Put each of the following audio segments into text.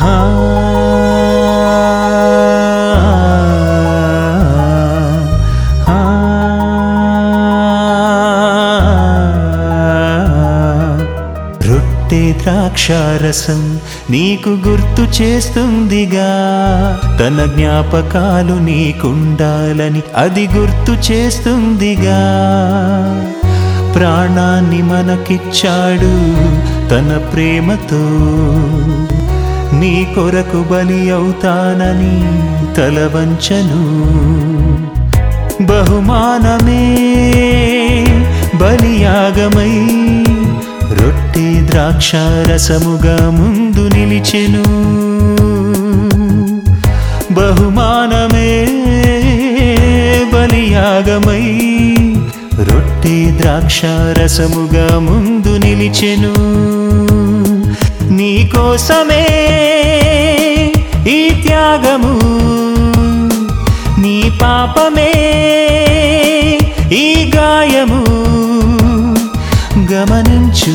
రొట్టె ద్రాక్షారసం నీకు గుర్తు చేస్తుందిగా. తన జ్ఞాపకాలు నీకుండాలని అది గుర్తు చేస్తుందిగా. ప్రాణాన్ని మనకిచ్చాడు తన ప్రేమతో. నీ కొరకు బలి అవుతానని తలవంచను. బహుమానమే బలియాగమై రొట్టె ద్రాక్షారసముగా ముందు నిలిచెను. బహుమానమే బలియాగమై రొట్టె ద్రాక్షారసముగా ముందు నిలిచెను. నీకోసమే ఈ త్యాగము. నీ పాపమే ఈ గాయము. గమనించు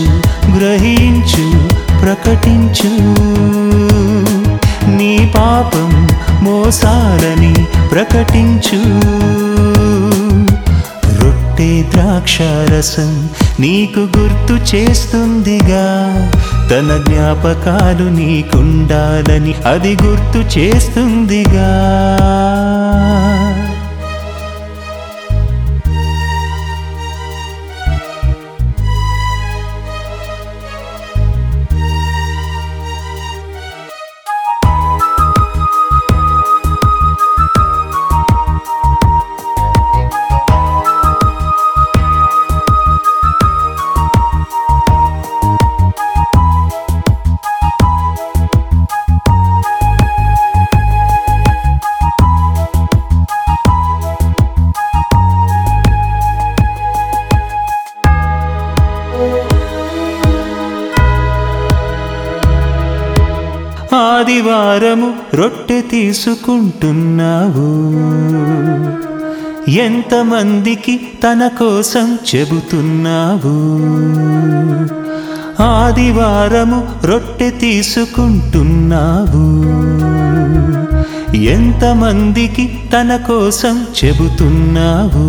గ్రహించు ప్రకటించు. నీ పాపం మోసాలని ప్రకటించు. రొట్టె ద్రాక్షారసం నీకు గుర్తు చేస్తుందిగా. తన జ్ఞాపకాలు నీకుండాలని అది గుర్తు చేస్తుందిగా. ఆదివారము రొట్టె తీసుకుంటున్నావు. ఎంతమందికి తన కోసం చెబుతున్నావు? ఆదివారము రొట్టె తీసుకుంటున్నావు. ఎంతమందికి తన కోసం చెబుతున్నావు?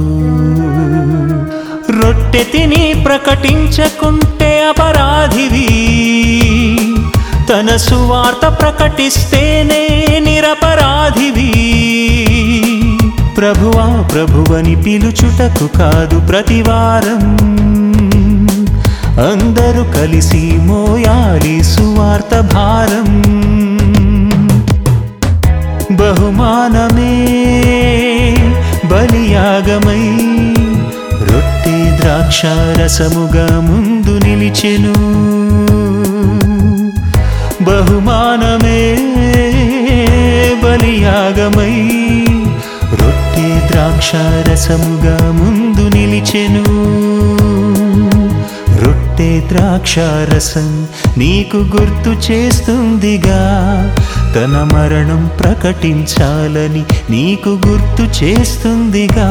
రొట్టె తిని ప్రకటించకుంటే అపరాధివి. తన సువార్త ప్రకటిస్తేనే నిరపరాధివి. ప్రభువా ప్రభువని పిలుచుటకు కాదు ప్రతివారం. అందరూ కలిసి మోయాలి సువార్త భారం. బహుమానమే బలియాగమై రొట్టె ద్రాక్షారసముగా ముందు నిలిచెను. బహుమానమే బలియాగమై రొట్టె ద్రాక్షారసముగా ముందు నిలిచెను రొట్టె ద్రాక్షారసం నీకు గుర్తు చేస్తుందిగా తన మరణం ప్రకటించాలని నీకు గుర్తు చేస్తుందిగా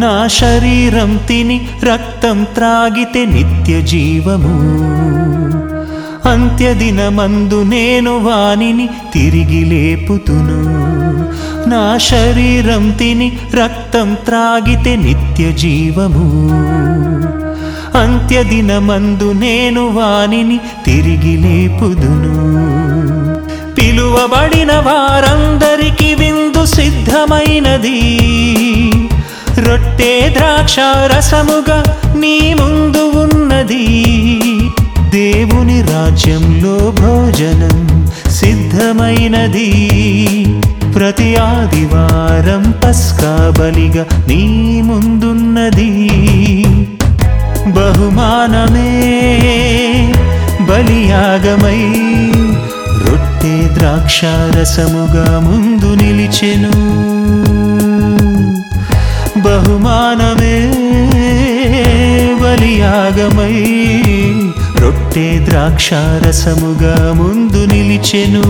నా శరీరం తిని రక్తం త్రాగితే నిత్య జీవము. అంత్యదినమందు నేను వానిని తిరిగి లేపుతును. నా శరీరం తిని రక్తం త్రాగితే నిత్య జీవము. అంత్యదినమందు నేను వాణిని తిరిగి లేపుదును. పిలువబడిన వారందరికి విందు సిద్ధమైనది. రొట్టె ద్రాక్ష రసముగా నీ ముందు ఉన్నది. దేవుని రాజ్యంలో భోజనం సిద్ధమైనది. ప్రతి ఆదివారం పస్కా బలిగా నీ ముందున్నది. బహుమానమే బలియాగమై రొట్టె ద్రాక్షారసముగా ముందు నిలిచెను. బహుమానమే రొట్టె ద్రాక్షారసముగా ముందు నిలిచెను.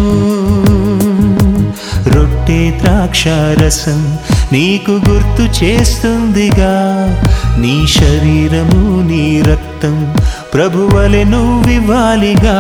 రొట్టె ద్రాక్షారసం నీకు గుర్తు చేస్తుందిగా. నీ శరీరము నీ రక్తం ప్రభువలె నువ్వివ్వాలిగా.